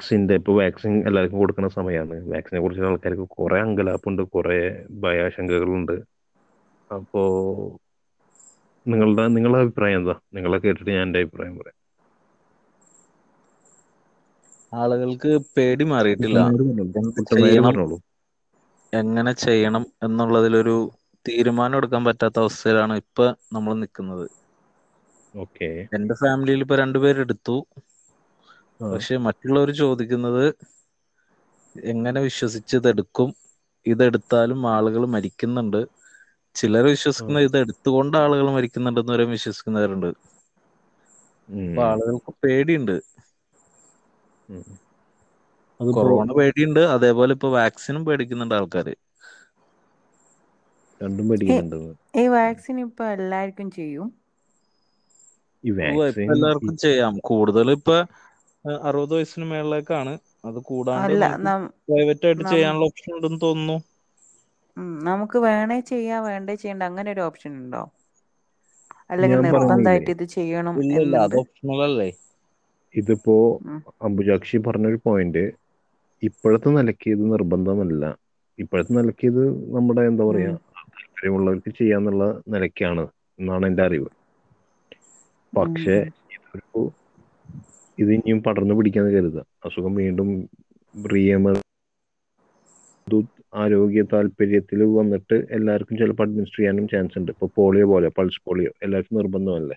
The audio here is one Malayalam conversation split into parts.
വാക്സിന്റെ ഇപ്പോൾ വാക്സിൻ എല്ലാവർക്കും കൊടുക്കുന്ന സമയമാണ് വാക്സിനെ കുറിച്ച് ആൾക്കാർക്ക് കുറേ അങ്കലാപ്പുണ്ട് കുറേ ഭയാശങ്കകളുണ്ട്. അപ്പോ നിങ്ങളുടെ നിങ്ങളുടെ അഭിപ്രായം എന്താ? നിങ്ങളെ കേട്ടിട്ട് ഞാൻ എന്റെ അഭിപ്രായം പറയാം. ആളുകൾക്ക് പേടി മാറിയിട്ടില്ല. എങ്ങനെ ചെയ്യണം എന്നുള്ളതിലൊരു തീരുമാനം എടുക്കാൻ പറ്റാത്ത അവസ്ഥയിലാണ് ഇപ്പൊ നമ്മൾ നിൽക്കുന്നത് എന്റെ ഫാമിലിയിൽ ഇപ്പൊ രണ്ടുപേരെടുത്തു. പക്ഷെ മറ്റുള്ളവർ ചോദിക്കുന്നത് എങ്ങനെ വിശ്വസിച്ച് ഇതെടുക്കും? ഇതെടുത്താലും ആളുകൾ മരിക്കുന്നുണ്ട്. ചിലർ വിശ്വസിക്കുന്ന ഇത് എടുത്തുകൊണ്ട് ആളുകൾ മരിക്കുന്നുണ്ടെന്ന് വരെ വിശ്വസിക്കുന്നവരുണ്ട്. അപ്പൊ ആളുകൾക്ക് പേടിയുണ്ട്. കൊറോണ പേടിയുണ്ട്. അതേപോലെ ഇപ്പൊ വാക്സിനും പേടിക്കുന്നുണ്ട് ആൾക്കാര്. രണ്ടും പേടിക്കുന്നുണ്ട്. ഈ വാക്സിൻ ഇപ്പൊ എല്ലാവർക്കും ചെയ്യും? ഈ വാക്സിൻ എല്ലാവർക്കും ചെയ്യാം. കൂടുതൽ ഇപ്പൊ അറുപത് വയസ്സിന് മേളിലേക്കാണ്. അത് കൂടാണ്ട് പ്രൈവറ്റ് ആയിട്ട് ചെയ്യാനുള്ള ഓപ്ഷൻ ഉണ്ടെന്ന് തോന്നുന്നു. നമുക്ക് വേണേ ചെയ്യാം വേണ്ടേ ചെയ്യണ്ട അങ്ങനെ ഒരു ഓപ്ഷൻ ഉണ്ടോ? അല്ലെങ്കിൽ നിർബന്ധമായിട്ട് ഇത് ചെയ്യണം ഇല്ല ഇല്ല അത് ഓപ്ഷണൽ അല്ലേ? ഇതിപ്പോ. അംബുജാക്ഷി പറഞ്ഞൊരു പോയിന്റ് ഇപ്പോഴത്തെ നിലയ്ക്ക് ഇത് നിർബന്ധമല്ല. ഇപ്പോഴത്തെ നിലയ്ക്ക് ഇത് നമ്മുടെ എന്താ പറയാ താല്പര്യമുള്ളവർക്ക് ചെയ്യാന്നുള്ള നിലയ്ക്കാണ് എന്നാണ് എന്റെ അറിവ്. പക്ഷേ ഇതൊരു ഇത് ഇനിയും പടർന്നു പിടിക്കാന്ന് കരുതുക. അസുഖം വീണ്ടും റിയമ ആരോഗ്യ താല്പര്യത്തിൽ വന്നിട്ട് എല്ലാവർക്കും ചിലപ്പോൾ അഡ്മിനിസ്റ്റർ ചെയ്യാനും ചാൻസ് ഉണ്ട്. ഇപ്പോൾ പോളിയോ പോലെ പൾസ് പോളിയോ എല്ലാവർക്കും നിർബന്ധമല്ലേ?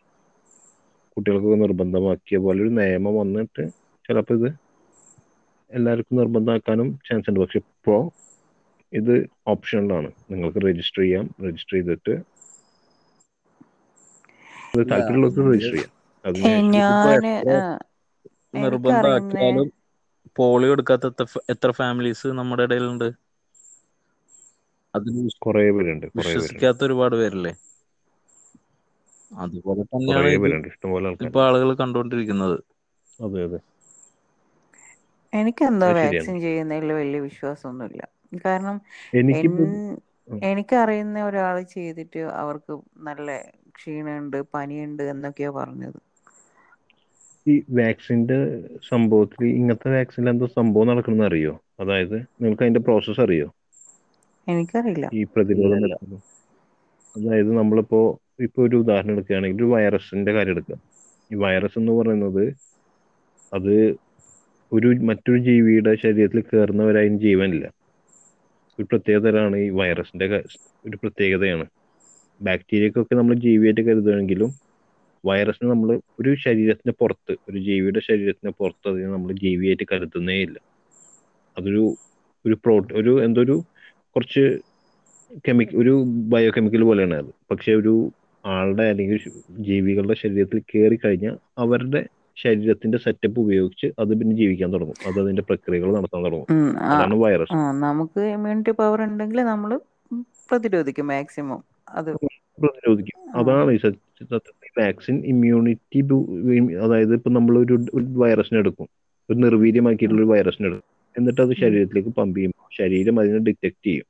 കുട്ടികൾക്കൊക്കെ നിർബന്ധമാക്കിയ പോലെ ഒരു നിയമം വന്നിട്ട് ചിലപ്പോൾ ഇത് എല്ലാവർക്കും നിർബന്ധമാക്കാനും ചാൻസ് ഉണ്ട്. പക്ഷെ ഇപ്പോ ഇത് ഓപ്ഷണലാണ് നിങ്ങൾക്ക് രജിസ്റ്റർ ചെയ്യാം. രജിസ്റ്റർ ചെയ്തിട്ട് അത് താല്പര്യമുള്ളവർക്ക് രജിസ്റ്റർ ചെയ്യാം. അതിന് നിർബന്ധമാക്കിയാലും പോളിയോ എടുക്കാത്ത എത്ര ഫാമിലീസ് നമ്മുടെ ഇടയിലുണ്ട്? അതിന് കുറേ പേരുണ്ട് കുറേ പേരുണ്ട്. വിശ്വസിക്കാത്ത ഒരുപാട് പേരല്ലേ? അതുപോലെ തന്നെയാണ് കുറേ ഇത് പേരുണ്ട് ഇഷ്ടംപോലെ ആൾക്കാർ ഇപ്പൊ ആളുകൾ കണ്ടുകൊണ്ടിരിക്കുന്നത് അതെ അതെ. എനിക്കെന്തോ അത് ശരിയാണ്. വാക്സിൻ ചെയ്യുന്നതിൽ വലിയ വിശ്വാസമൊന്നുമില്ല. കാരണം എനിക്കിപ്പോ എൻ- എനിക്കറിയുന്ന ഒരാൾ ചെയ്തിട്ട് അവർക്ക് നല്ല ക്ഷീണമുണ്ട് പനിയുണ്ട് എന്നൊക്കെയാ പറഞ്ഞത്. ഈ വാക്സിന്റെ സംഭവത്തിൽ ഇങ്ങനത്തെ വാക്സിനിൽ എന്തോ സംഭവം നടക്കണമെന്ന് അറിയോ? അതായത് നിങ്ങൾക്ക് അതിന്റെ പ്രോസസ്സ് അറിയോ? എനിക്കറിയില്ല. ഈ പ്രതിരോധം അതായത് നമ്മളിപ്പോ ഇപ്പൊ ഒരു ഉദാഹരണം എടുക്കുകയാണെങ്കിൽ ഒരു വൈറസിന്റെ കാര്യം എടുക്കുക ഈ വൈറസ് എന്ന് പറയുന്നത് അത് ഒരു മറ്റൊരു ജീവിയുടെ ശരീരത്തിൽ കയറുന്നവരെ അതിന് ജീവനില്ല. ഒരു പ്രത്യേകതരാണ് ഈ വൈറസിന്റെ ഒരു പ്രത്യേകതയാണ്. ബാക്ടീരിയക്കൊക്കെ നമ്മൾ ജീവിയായിട്ട് കരുതുമെങ്കിലും വൈറസിന് നമ്മൾ ഒരു ശരീരത്തിന് പുറത്ത് ഒരു ജീവിയുടെ ശരീരത്തിന് പുറത്ത് അതിനെ നമ്മൾ ജീവിയായിട്ട് കരുതുന്നേ ഇല്ല. അതൊരു ഒരു പ്രോ ഒരു എന്തൊരു കുറച്ച് കെമി ഒരു ബയോ കെമിക്കൽ പോലെയാണ് അത്. പക്ഷെ ഒരു ആളുടെ അല്ലെങ്കിൽ ജീവികളുടെ ശരീരത്തിൽ കയറി കഴിഞ്ഞാൽ അവരുടെ ശരീരത്തിന്റെ സെറ്റപ്പ് ഉപയോഗിച്ച് അത് പിന്നെ ജീവിക്കാൻ തുടങ്ങും. അത് അതിന്റെ പ്രക്രിയകൾ നടത്താൻ തുടങ്ങും. അതാണ് വൈറസ് നമുക്ക് ഇമ്മ്യൂണിറ്റി പവർ ഉണ്ടെങ്കിൽ നമ്മൾ പ്രതിരോധിക്കും മാക്സിമം അത് പ്രതിരോധിക്കും അതാണ് ഈ സത്യ- സത്യത്തിൽ വാക്സിൻ ഇമ്മ്യൂണിറ്റി അതായത് ഇപ്പൊ നമ്മൾ ഒരു ഒരു വൈറസിനെ എടുക്കും. ഒരു നിർവീര്യമാക്കിയിട്ടുള്ള ഒരു വൈറസിനെ എടുക്കും. എന്നിട്ട് അത് ശരീരത്തിലേക്ക് പമ്പ് ചെയ്യുമ്പോൾ ശരീരം അതിനെ ഡിറ്റക്ട് ചെയ്യും.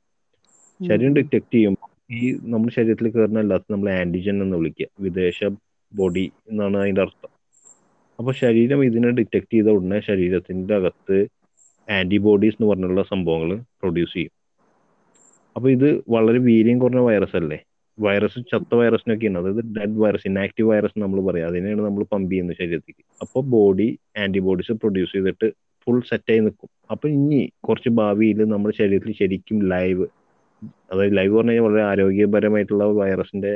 ശരീരം ഡിറ്റക്ട് ചെയ്യുമ്പോൾ ഈ നമ്മുടെ ശരീരത്തിൽ കയറുന്ന അല്ലാത്ത നമ്മൾ ആന്റിജൻ എന്ന് വിളിക്കുക. വിദേശ ബോഡി എന്നാണ് അതിന്റെ അർത്ഥം. അപ്പൊ ശരീരം ഇതിനെ ഡിറ്റക്ട് ചെയ്ത ഉടനെ ശരീരത്തിന്റെ അകത്ത് ആന്റിബോഡീസ് എന്ന് പറഞ്ഞുള്ള സംഭവങ്ങൾ പ്രൊഡ്യൂസ് ചെയ്യും. അപ്പൊ ഇത് വളരെ വീര്യം കുറഞ്ഞ വൈറസ് അല്ലേ? വൈറസ് ചത്ത വൈറസിനൊക്കെയാണ് അതായത് ഡെഡ് വൈറസ് ഇനാക്റ്റീവ് വൈറസ് നമ്മൾ പറയാം. അതിനെയാണ് നമ്മൾ പമ്പ് ചെയ്യുന്നത് ശരീരത്തിലേക്ക്. അപ്പോൾ ബോഡി ആന്റിബോഡീസ് പ്രൊഡ്യൂസ് ചെയ്തിട്ട് ഫുൾ സെറ്റായി നിൽക്കും അപ്പൊ ഇനി കുറച്ച് ഭാവിയിൽ നമ്മുടെ ശരീരത്തിൽ ശരിക്കും ലൈവ് അതായത് ലൈവ് പറഞ്ഞു കഴിഞ്ഞാൽ വളരെ ആരോഗ്യപരമായിട്ടുള്ള വൈറസിന്റെ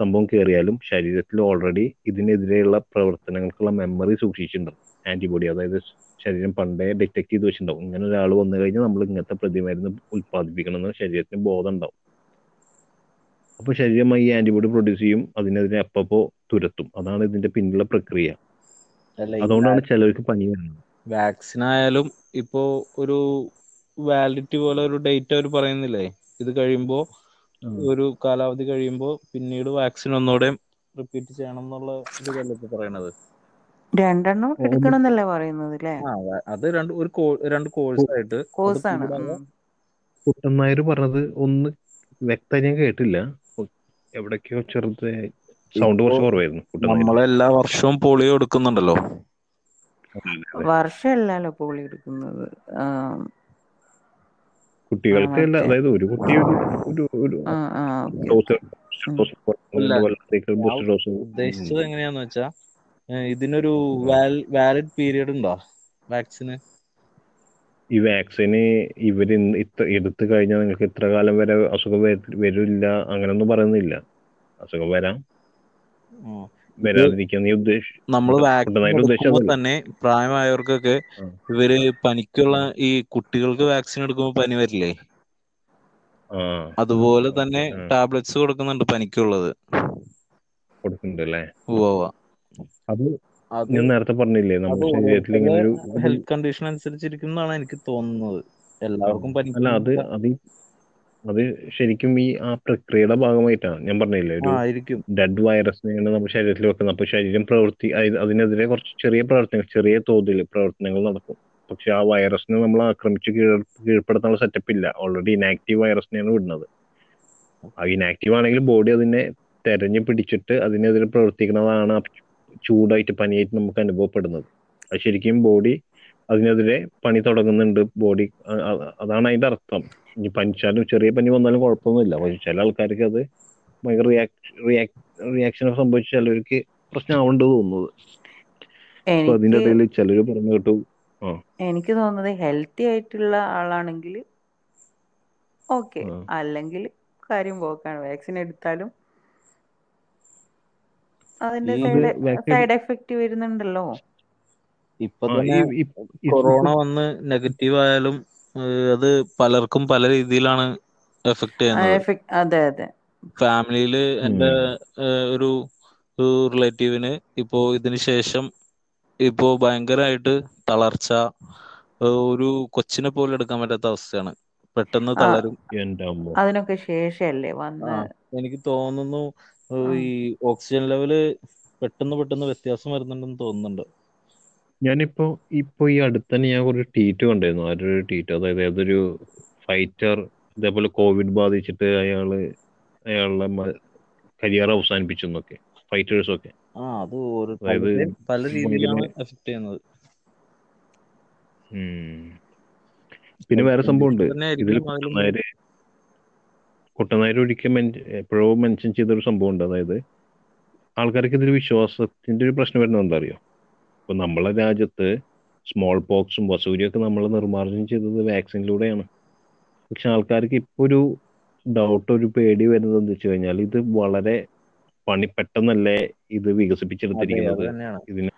സംഭവം കയറിയാലും ശരീരത്തിൽ ഓൾറെഡി ഇതിനെതിരെയുള്ള പ്രവർത്തനങ്ങൾക്കുള്ള മെമ്മറി സൂക്ഷിച്ചിട്ടുണ്ടാവും. ആന്റിബോഡി അതായത് ശരീരം പണ്ടേ ഡിറ്റക്ട് ചെയ്ത് വെച്ചിട്ടുണ്ടാവും. ഇങ്ങനെ ഒരാൾ വന്നു കഴിഞ്ഞാൽ നമ്മൾ ഇങ്ങനത്തെ പ്രതിമരുന്ന് ഉൽപ്പാദിപ്പിക്കണം എന്ന് ശരീരത്തിന് ബോധം ഉണ്ടാവും. അപ്പൊ ശരീരം ഈ ആന്റിബോഡി പ്രൊഡ്യൂസ് ചെയ്യും അതിനെതിരെ അപ്പപ്പോ തുരത്തും. അതാണ് ഇതിന്റെ പിന്നിലുള്ള പ്രക്രിയ. അല്ല അതുകൊണ്ടാണ് ചിലർക്ക് പനി വരുന്നത്. വാക്സിൻ ആയാലും ഇപ്പോ ഒരു വാലിഡിറ്റി പോലെ ഒരു ഡേറ്റ് അവർ പറയുന്നില്ലേ? ഇത് കഴിയുമ്പോ ഒരു കാലാവധി കഴിയുമ്പോ പിന്നീട് വാക്സിൻ ഒന്നുകൂടെ റിപ്പീറ്റ് ചെയ്യണം എന്നുള്ള ഇതല്ലേ ഇപ്പൊ പറയണത്? രണ്ടെണ്ണം എടുക്കണം എന്നല്ലേ പറയുന്നത് അത് രണ്ട് ഒരു രണ്ട് കോഴ്സ് ആയിട്ട്. കോഴ്സാണ് പറഞ്ഞത് ഒന്ന് വ്യക്തമായി ഞാൻ കേട്ടില്ല. എവിടേക്കോ ചെറുത് സൗണ്ട് കുറച്ച് കുറവായിരുന്നു നമ്മളെല്ലാ വർഷവും പോളിയോ എടുക്കുന്നുണ്ടല്ലോ. വർഷമല്ലല്ലോ പോളി എടുക്കുന്നത്. കുട്ടികൾക്ക് അല്ല അതായത് ഒരു കുട്ടി ഒരു ഒരു ഉദ്ദേശിച്ചത് എങ്ങനെയാന്ന് വെച്ചാ ഇതിനൊരു വാലിഡ് പീരിയഡ് ഉണ്ടോ വാക്സിന്? ഈ വാക്സിന് ഇവർ ഇത്ര എടുത്തു കഴിഞ്ഞാൽ നിങ്ങൾക്ക് ഇത്ര കാലം വരെ അസുഖം വര- വരില്ല അങ്ങനൊന്നും പറയുന്നില്ല. അസുഖം വരാം. വരാതിരിക്കാൻ നീ ഉദ്ദേശിച്ചു തന്നെ പ്രായമായവർക്കൊക്കെ. ഇവർ പനിക്കുള്ള ഈ കുട്ടികൾക്ക് വാക്സിൻ എടുക്കുമ്പോൾ പനി വരില്ലേ? അതുപോലെ തന്നെ ടാബ്ലെറ്റ്സ് കൊടുക്കുന്നുണ്ട് പനിക്കുള്ളത്. കൊടുക്കുന്നുണ്ട് അല്ലേ? അത് ഞാൻ നേരത്തെ പറഞ്ഞില്ലേ നമ്മുടെ ശരീരത്തിൽ ഇങ്ങനെ ഒരു ഹെൽത്ത് കണ്ടീഷൻ അനുസരിച്ചിരിക്കുന്നതാണ് എനിക്ക് തോന്നുന്നത്. എല്ലാവർക്കും അല്ല അത്. അത് അത് ശരിക്കും ഈ ആ പ്രക്രിയയുടെ ഭാഗമായിട്ടാണ്. ഞാൻ പറഞ്ഞില്ലേ ഒരു ഡെഡ് വൈറസിനെയാണ് നമ്മുടെ ശരീരത്തിൽ വെക്കുന്നത് അപ്പൊ ശരീരം പ്രവർത്തി അതിനെതിരെ കുറച്ച് ചെറിയ പ്രവർത്തനങ്ങൾ ചെറിയ തോതിൽ പ്രവർത്തനങ്ങൾ നടക്കും. പക്ഷെ ആ വൈറസിനെ നമ്മൾ ആക്രമിച്ച് കീഴ കീഴ്പ്പെടുത്താനുള്ള സെറ്റപ്പ് ഇല്ല. ഓൾറെഡി ഇനാക്റ്റീവ് വൈറസിനെയാണ് വിടുന്നത്. ആ ഇനാക്റ്റീവ് ആണെങ്കിൽ ബോഡി അതിനെ തെരഞ്ഞു പിടിച്ചിട്ട് അതിനെതിരെ പ്രവർത്തിക്കുന്നതാണ് ചൂടായിട്ട് പനിയായിട്ട് നമുക്ക് അനുഭവപ്പെടുന്നത്. അത് ശരിക്കും ബോഡി അതിനെതിരെ പണി തുടങ്ങുന്നുണ്ട് ബോഡി അതാണ് അതിന്റെ അർത്ഥം. ഇനി പനിച്ചാലും ചെറിയ പനി വന്നാലും കുഴപ്പമൊന്നുമില്ല. പക്ഷെ ചില ആൾക്കാർക്ക് അത് ഭയങ്കര റിയാക്ഷൻ സംഭവിച്ച ചിലർക്ക് പ്രശ്നമാവുണ്ട് തോന്നുന്നത്. അതിന്റെ ഇടയിൽ ചിലര് പറഞ്ഞു കേട്ടു. എനിക്ക് തോന്നുന്നത് ഹെൽത്തി ആയിട്ടുള്ള ആളാണെങ്കിൽ ഓക്കെ അല്ലെങ്കിൽ കാര്യം പോക്കാണ്. വാക്സിൻ എടുത്താലും അതിന്റെ സൈഡ് എഫക്റ്റ് വരുന്നുണ്ടല്ലോ. ഇപ്പൊ കൊറോണ വന്ന് നെഗറ്റീവ് ആയാലും അത് പലർക്കും പല രീതിയിലാണ് എഫക്ട് ചെയ്യുന്നത്. അതെ അതെ. ഫാമിലിയിൽ എന്റെ ഒരു റിലേറ്റീവിന് ഇപ്പോ ഇതിന് ശേഷം ഇപ്പോ ഭയങ്കരമായിട്ട് തളർച്ച ഒരു കൊച്ചിനെ പോലും എടുക്കാൻ പറ്റാത്ത അവസ്ഥയാണ്. പെട്ടെന്ന് തളരും. അതിനൊക്കെ ശേഷല്ലേ വന്ന്? എനിക്ക് തോന്നുന്നു. ഈ ഓക്സിജൻ ലെവൽ പെട്ടെന്ന് പെട്ടെന്ന് വ്യത്യാസം വരുന്നുണ്ടെന്ന് തോന്നുന്നുണ്ട്. ഞാനിപ്പോ ഇപ്പൊ ഈ അടുത്ത് തന്നെ ഞാൻ കുറച്ച് ട്വീറ്റ് കണ്ടായിരുന്നു. ആരൊരു ട്വീറ്റ് അതായത് ഏതൊരു ഫൈറ്റർ ഇതേപോലെ കോവിഡ് ബാധിച്ചിട്ട് അയാൾ അയാളുടെ കരിയർ അവസാനിപ്പിച്ചു എന്നൊക്കെ ഫൈറ്റേഴ്സ് ഒക്കെ. ആ അത് ഒരു പല രീതിയിലാണ് ഭയങ്കര- എഫക്ട് ചെയ്യുന്നത്. പിന്നെ വേറെ സംഭവം ഉണ്ട് ഇതിൽ കുട്ടനായര് ഒരിക്കൽ എപ്പോഴോ മെൻഷൻ ചെയ്തൊരു സംഭവമുണ്ട്. അതായത് ആൾക്കാർക്ക് ഇതിൽ വിശ്വാസത്തിന്റെ ഒരു പ്രശ്നം വരുന്നത് എന്താ അറിയോ ഇപ്പൊ നമ്മളെ രാജ്യത്ത് സ്മോൾ പോക്സും വസൂരിയൊക്കെ നമ്മൾ നിർമ്മാർജനം ചെയ്തത് വാക്സിനിലൂടെയാണ് പക്ഷെ ആൾക്കാർക്ക് ഇപ്പൊ ഒരു ഡൗട്ട് ഒരു പേടി വരുന്നത് എന്താ വെച്ച് കഴിഞ്ഞാൽ ഇത് വളരെ പണി പെട്ടെന്നല്ലേ ഇത് അതെ വികസിപ്പിച്ചെടുത്തിരിക്കുന്നത് തന്നെയാണ്. ഇതിന്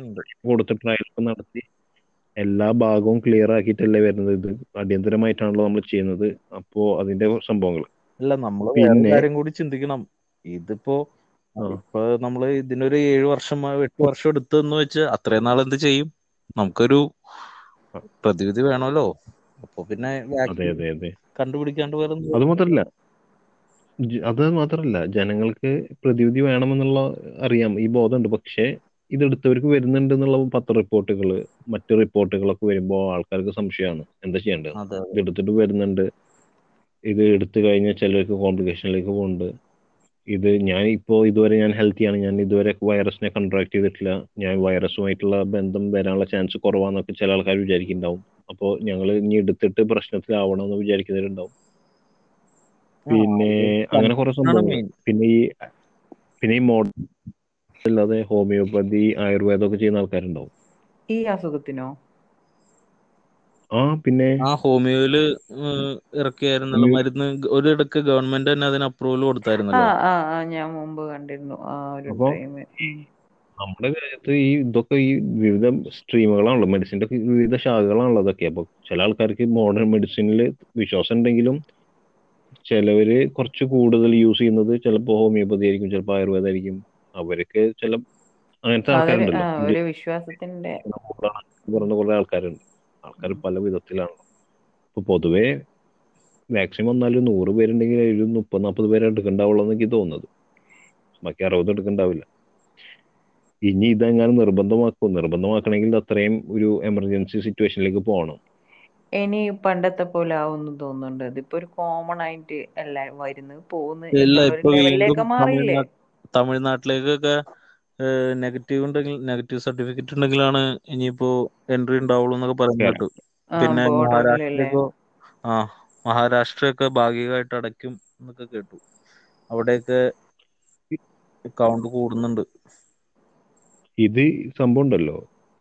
ഉണ്ട്. കൊടുത്ത് ട്രയലൊക്കെ നടത്തി എല്ലാ ഭാഗവും ക്ലിയർ ആക്കിയിട്ടല്ലേ വരുന്നത്? ഇത് അടിയന്തരമായിട്ടാണല്ലോ നമ്മൾ ചെയ്യുന്നത്. അപ്പോ അതിന്റെ സംഭവങ്ങൾ അല്ല നമ്മൾ പിന്നെ- കാര്യം കൂടി ചിന്തിക്കണം. ഇതിപ്പോ. ഇപ്പൊ നമ്മൾ ഇതിനൊരു ഏഴ് വർഷം എട്ട് വർഷം എടുത്തെന്ന് വെച്ച് അത്രയും നാൾ എന്ത് ചെയ്യും? നമുക്കൊരു പ്രതിവിധി വേണമല്ലോ. അപ്പൊ പിന്നെ കണ്ടുപിടിക്കാണ്ട് വേറെ അത് മാത്രല്ല. അത് മാത്രല്ല. ജനങ്ങൾക്ക് പ്രതിവിധി വേണമെന്നുള്ള അറിയാം. ഈ ബോധമുണ്ട്. പക്ഷേ ഇതെടുത്തവർക്ക് വരുന്നുണ്ട് എന്നുള്ള പത്ര റിപ്പോർട്ടുകൾ മറ്റു റിപ്പോർട്ടുകളൊക്കെ വരുമ്പോൾ ആൾക്കാർക്ക് സംശയമാണ്. എന്താ ചെയ്യേണ്ടത്? ഇത് എടുത്തിട്ട് വരുന്നുണ്ട്. ഇത് എടുത്തു കഴിഞ്ഞാൽ ചിലർക്ക് കോംപ്ലിക്കേഷനിലേക്ക് പോകുന്നുണ്ട് ഇത് ഞാൻ ഇപ്പോൾ ഇതുവരെ ഞാൻ ഹെൽത്തിയാണ്. ഞാൻ ഇതുവരെ വൈറസിനെ കൺട്രാക്ട് ചെയ്തിട്ടില്ല. ഞാൻ വൈറസുമായിട്ടുള്ള ബന്ധം വരാനുള്ള ചാൻസ് കുറവാന്നൊക്കെ ചില ആൾക്കാർ വിചാരിക്കുന്നുണ്ടാവും. അപ്പോൾ ഞങ്ങൾ ഇനി എടുത്തിട്ട് പ്രശ്നത്തിലാവണം എന്ന് വിചാരിക്കുന്നവരുണ്ടാവും പിന്നെ അങ്ങനെ കുറെ സംഭവം പിന്നെ ഈ പിന്നെ ഈ മോഡൽ അല്ലാതെ ഹോമിയോപ്പതി ആയുർവേദം ഒക്കെ ചെയ്യുന്ന ആൾക്കാരുണ്ടാവും. ഈ അസുഖത്തിനോ? ആ പിന്നെ ആ ഹോമിയോയിൽ ഇറക്കിയായിരുന്നല്ലോ. മരുന്ന് ഒരിടക്ക് ഗവൺമെന്റ് തന്നെ അതിന് അപ്രൂവൽ കൊടുത്തായിരുന്നല്ലോ. ആ ആ ഞാൻ മുമ്പ് കണ്ടിരുന്നു. ആ ഒരു അപ്പൊ- ടൈം നമ്മുടെ രാജ്യത്ത് ഈ ഇതൊക്കെ ഈ വിവിധ സ്ട്രീമുകളാണല്ലോ. മെഡിസിന്റെ ഒക്കെ വിവിധ ശാഖകളാണല്ലോ അതൊക്കെ. അപ്പൊ ചില ആൾക്കാർക്ക് മോഡേൺ മെഡിസിനിൽ വിശ്വാസം ഉണ്ടെങ്കിലും ചിലവര് കുറച്ച് കൂടുതൽ യൂസ് ചെയ്യുന്നത് ചിലപ്പോ ഹോമിയോപ്പതി ആയിരിക്കും ചിലപ്പോ ആയുർവേദം ആയിരിക്കും. അവർക്ക് ചില അങ്ങനത്തെ ആൾക്കാരുണ്ടല്ലോ. വിശ്വാസത്തിന്റെ പറഞ്ഞ കുറെ ആൾക്കാരുണ്ട്. ആൾക്കാർ പല വിധത്തിലാണ്. ഇപ്പൊ പൊതുവെ വാക്സിൻ വന്നാലും നൂറ് പേരുണ്ടെങ്കിൽ ഒരു മുപ്പത് നാൽപ്പത് പേരെ എടുക്കണ്ടാവുള്ളൂ എന്നൊക്കെ എനിക്ക് തോന്നുന്നത്. ബാക്കി അറുപത് എടുക്കണ്ടാവില്ല. ഇനി ഇതെങ്ങനെ നിർബന്ധമാക്കും? നിർബന്ധമാക്കണമെങ്കിൽ അത്രയും ഒരു എമർജൻസി സിറ്റുവേഷനിലേക്ക് പോകണം. ഇനി പണ്ടത്തെ പോലെ ആവുമെന്ന് തോന്നുന്നുണ്ട്. ഇതിപ്പോ ഒരു കോമൺ ആയിട്ട് എല്ലാരും വരുന്നു പോകുന്നു. മാറിയില്ലേ? തമിഴ്നാട്ടിലേക്കൊക്കെ നെഗറ്റീവ് ഉണ്ടെങ്കിൽ നെഗറ്റീവ് സർട്ടിഫിക്കറ്റ് ഉണ്ടെങ്കിലാണ് ഇനിയിപ്പോ എൻട്രി ഉണ്ടാവുള്ളൂ എന്നൊക്കെ പറയുന്ന കേട്ടു. പിന്നെ ബോർഡറിലല്ലേ മഹാരാഷ്ട്രയൊക്കെ ആ മഹാരാഷ്ട്രയൊക്കെ ഭാഗികമായിട്ട് അടയ്ക്കും എന്നൊക്കെ കേട്ടു. അവിടെയൊക്കെ കൗണ്ട് കൂടുന്നുണ്ട്. ഇത് സംഭവം ഉണ്ടല്ലോ.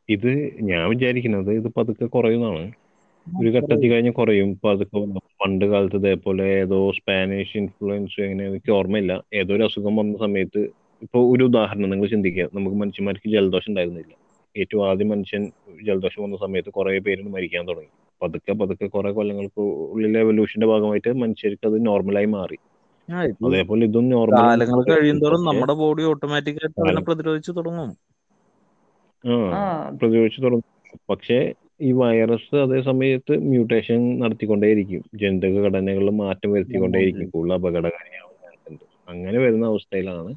ഇത് ഞാൻ വിചാരിക്കുന്നത് ഇത് പതുക്കെ കുറയുന്നതാണ്. ഒരു ഘട്ടത്തിൽ കഴിഞ്ഞ് കുറയും. ഇപ്പൊ അതൊക്കെ പണ്ട് കാലത്ത് ഇതേപോലെ ഏതോ സ്പാനിഷ് ഇൻഫ്ലുവൻസ് എങ്ങനെ എനിക്ക് ഓർമ്മയില്ല. ഏതോ ഒരു അസുഖം വന്ന സമയത്ത് ഇപ്പൊ ഒരു ഉദാഹരണം നിങ്ങൾ ചിന്തിക്കുക. നമുക്ക് മനുഷ്യന്മാർക്ക് ജലദോഷം ഉണ്ടായിരുന്നില്ല. ഏറ്റവും ആദ്യം മനുഷ്യൻ ജലദോഷം വന്ന സമയത്ത് കുറെ പേര് മരിക്കാൻ തുടങ്ങി. പതുക്കെ പതുക്കെ കുറെ കൊല്ലങ്ങൾക്ക് ഉള്ളിലെ എവല്യൂഷന്റെ ഭാഗമായിട്ട് മനുഷ്യർക്ക് അത് നോർമലായി മാറി. ഇത് അതേപോലെ ഇതും കാലങ്ങൾ നോർമൽ കഴിയുന്തോറും നമ്മുടെ ബോഡി ഓട്ടോമാറ്റിക്കായിട്ട് അതിനെ പ്രതിരോധിച്ചു തുടങ്ങും. ആ ആ. തുടങ്ങും. പക്ഷേ ഈ വൈറസ് അതേ സമയത്ത് മ്യൂട്ടേഷൻ നടത്തിക്കൊണ്ടേയിരിക്കും. ജനിതക ഘടനകളിൽ മാറ്റം വരുത്തിക്കൊണ്ടേയിരിക്കും. കൂടുതൽ അപകടകാരിയാവും അങ്ങനെ വരുന്ന അവസ്ഥയിലാണ്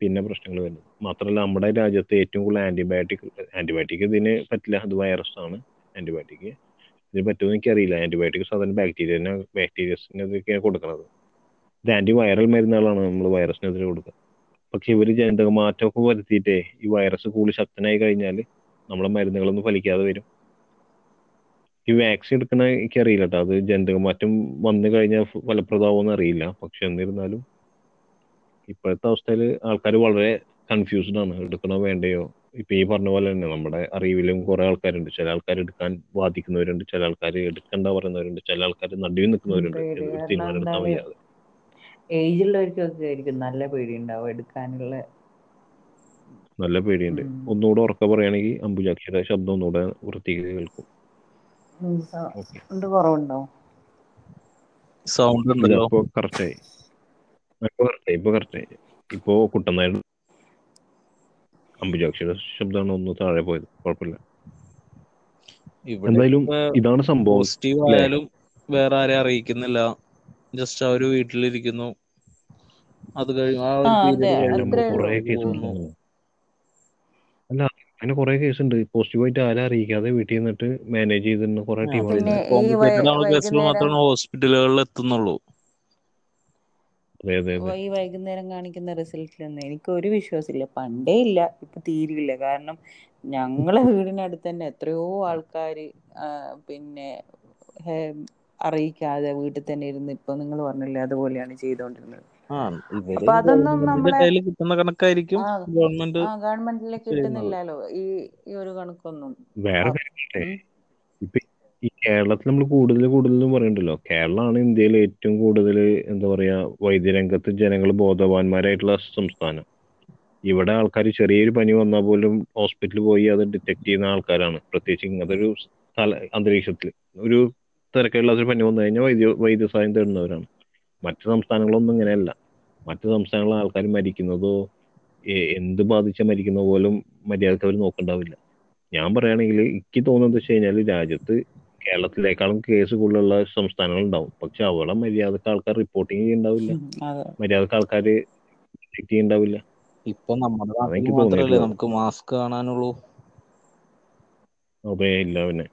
പിന്നെ പ്രശ്നങ്ങൾ വരുന്നത്. മാത്രമല്ല നമ്മുടെ രാജ്യത്ത് ഏറ്റവും കൂടുതൽ ആന്റിബയോട്ടിക് ആന്റിബയോട്ടിക് ഇതിന് പറ്റില്ല. അത് വൈറസ് ആണ് ആന്റിബയോട്ടിക് ഇതിന് പറ്റുമെന്ന് എനിക്കറിയില്ല. ആന്റിബയോട്ടിക് സാധാരണ ബാക്ടീരിയനെ ബാക്ടീരിയസിനൊക്കെയാണ് കൊടുക്കുന്നത്. ഇത് ആന്റി വൈറൽ മരുന്നുകളാണ് നമ്മൾ വൈറസിനെതിരെ കൊടുക്കുക. പക്ഷെ ഇവർ ജനിതക മാറ്റമൊക്കെ വരുത്തിയിട്ടേ ഈ വൈറസ് കൂടുതൽ ശക്തനായി കഴിഞ്ഞാൽ നമ്മളെ മരുന്നുകളൊന്നും ഫലിക്കാതെ വരും. ഈ വാക്സിൻ എടുക്കണ എനിക്കറിയില്ല കേട്ടോ അത് ജനിതക മാറ്റം വന്നു കഴിഞ്ഞാൽ ഫലപ്രദമാവുമെന്ന് അറിയില്ല പക്ഷെ എന്നിരുന്നാലും ഇപ്പോഴത്തെ അവസ്ഥയിൽ ആൾക്കാർ വളരെ കൺഫ്യൂസ്ഡ് ആണ്. എടുക്കണോ വേണ്ടയോ? ഇപ്പൊ ഈ പറഞ്ഞ പോലെ തന്നെ നമ്മുടെ അറിവിലും കുറെ ആൾക്കാരുണ്ട്. ചില ആൾക്കാർ എടുക്കാൻ ബാധിക്കുന്നവരുണ്ട് ചില ആൾക്കാർ എടുക്കണ്ട പറയുന്നവരുണ്ട്. ചില ആൾക്കാർ നടുവിൽ നിൽക്കുന്നവരുണ്ട്. തീരുമാനം എടുക്കാൻ വയ്യാതെ ഏജ് ഉള്ളവർക്കൊക്കെ ആയിരിക്കും നല്ല എടുക്കാനുള്ള നല്ല പേടിയുണ്ട്. ഒന്നുകൂടെ ഉറക്കെ പറയുകയാണെങ്കിൽ അംബുജാക്ഷിയുടെ ശബ്ദം ഒന്നുകൂടെ വൃത്തിക്ക് കേൾക്കും. ഉം, സ- ഓക്കെ. ഉണ്ട് കുറവുണ്ടോ? സൗണ്ട് ഉണ്ടല്ലോ. ഇപ്പൊ കറക്റ്റായി ഇപ്പൊ കറക്റ്റായി ഇപ്പൊ കറക്റ്റായി ഇപ്പോ കുട്ടനായ അംബുജാക്ഷിയുടെ ശബ്ദമാണ് ഒന്ന് താഴെ പോയത്. കുഴപ്പമില്ല. എന്തായാലും ഇതാണ് സംഭവം പോസിറ്റീവ് ആയാലും വേറെ ആരെയും അറിയിക്കുന്നില്ല. ജസ്റ്റ് അവർ വീട്ടിലിരിക്കുന്നു. അത് കഴിഞ്ഞു. അല്ല അങ്ങനെ കുറെ കേസ് ഉണ്ട്. പോസിറ്റീവായിട്ട് ആരും അറിയിക്കാതെ വീട്ടിൽ നിന്നിട്ട് മാനേജ് ചെയ്തിരുന്ന കുറെ ടീമുകളുണ്ട് മാത്രമാണ് ഹോസ്പിറ്റലുകളിൽ എത്തുന്നുള്ളൂ. ഈ വൈകുന്നേരം കാണിക്കുന്ന റിസൾട്ടിലൊന്നും എനിക്ക് ഒരു വിശ്വാസമില്ല. പണ്ടേ ഇല്ല. ഇപ്പൊ തീരില്ല. കാരണം ഞങ്ങളെ വീടിനടുത്ത് തന്നെ എത്രയോ ആൾക്കാർ പിന്നെ അറിയിക്കാതെ വീട്ടിൽ തന്നെ ഇരുന്ന് ഇപ്പൊ നിങ്ങൾ പറഞ്ഞില്ലേ അതുപോലെയാണ് ചെയ്തുകൊണ്ടിരുന്നത് അപ്പൊ അതൊന്നും നമ്മുടെ കിട്ടുന്ന കണക്കായിരിക്കും ഗവൺമെന്റ് ഗവൺമെന്റിൽ. കിട്ടുന്നില്ലല്ലോ. ഈ ഈ ഒരു കണക്കൊന്നും. വേറെ. ഇപ്പൊ ഈ കേരളത്തിൽ നമ്മൾ കൂടുതൽ കൂടുതൽ പറയണ്ടല്ലോ. കേരളമാണ് ഇന്ത്യയിൽ ഏറ്റവും കൂടുതൽ എന്താ പറയാ വൈദ്യരംഗത്ത് ജനങ്ങൾ ബോധവാന്മാരായിട്ടുള്ള സംസ്ഥാനം. ഇവിടെ ആൾക്കാർ ചെറിയൊരു പനി വന്നാൽ പോലും ഹോസ്പിറ്റലിൽ പോയി അത് ഡിറ്റക്ട് ചെയ്യുന്ന ആൾക്കാരാണ്. പ്രത്യേകിച്ച് ഇങ്ങനത്തെ ഒരു സ്ഥല അന്തരീക്ഷത്തിൽ ഒരു തിരക്കുള്ളൊരു പനി വന്നു കഴിഞ്ഞാൽ വൈദ്യ വൈദ്യസഹായം തേടുന്നവരാണ്. മറ്റു സംസ്ഥാനങ്ങളൊന്നും ഇങ്ങനെയല്ല. മറ്റു സംസ്ഥാനങ്ങളിലെ ആൾക്കാർ മരിക്കുന്നതോ എന്ത് ബാധിച്ച മരിക്കുന്ന പോലും മര്യാദയ്ക്ക് അവർ നോക്കണ്ടാവില്ല. ഞാൻ പറയുകയാണെങ്കിൽ എനിക്ക് തോന്നുന്നത് വെച്ച് കഴിഞ്ഞാൽ രാജ്യത്ത് കേരളത്തിലേക്കാളും കേസ് കൂടുതലുള്ള സംസ്ഥാനങ്ങൾ ഉണ്ടാവും പക്ഷെ അവിടെ മര്യാദയ്ക്ക് ആൾക്കാർ റിപ്പോർട്ടിങ് ചെയ്യണ്ടാവില്ല. മര്യാദയ്ക്ക് ആൾക്കാർ ചെയ്യണ്ടാവില്ല. ഇപ്പൊ നമ്മുടെ മാത്രല്ലേ. നമുക്ക് മാസ്ക് കാണാനുള്ളൂ? അതെ ഇല്ല പിന്നെ.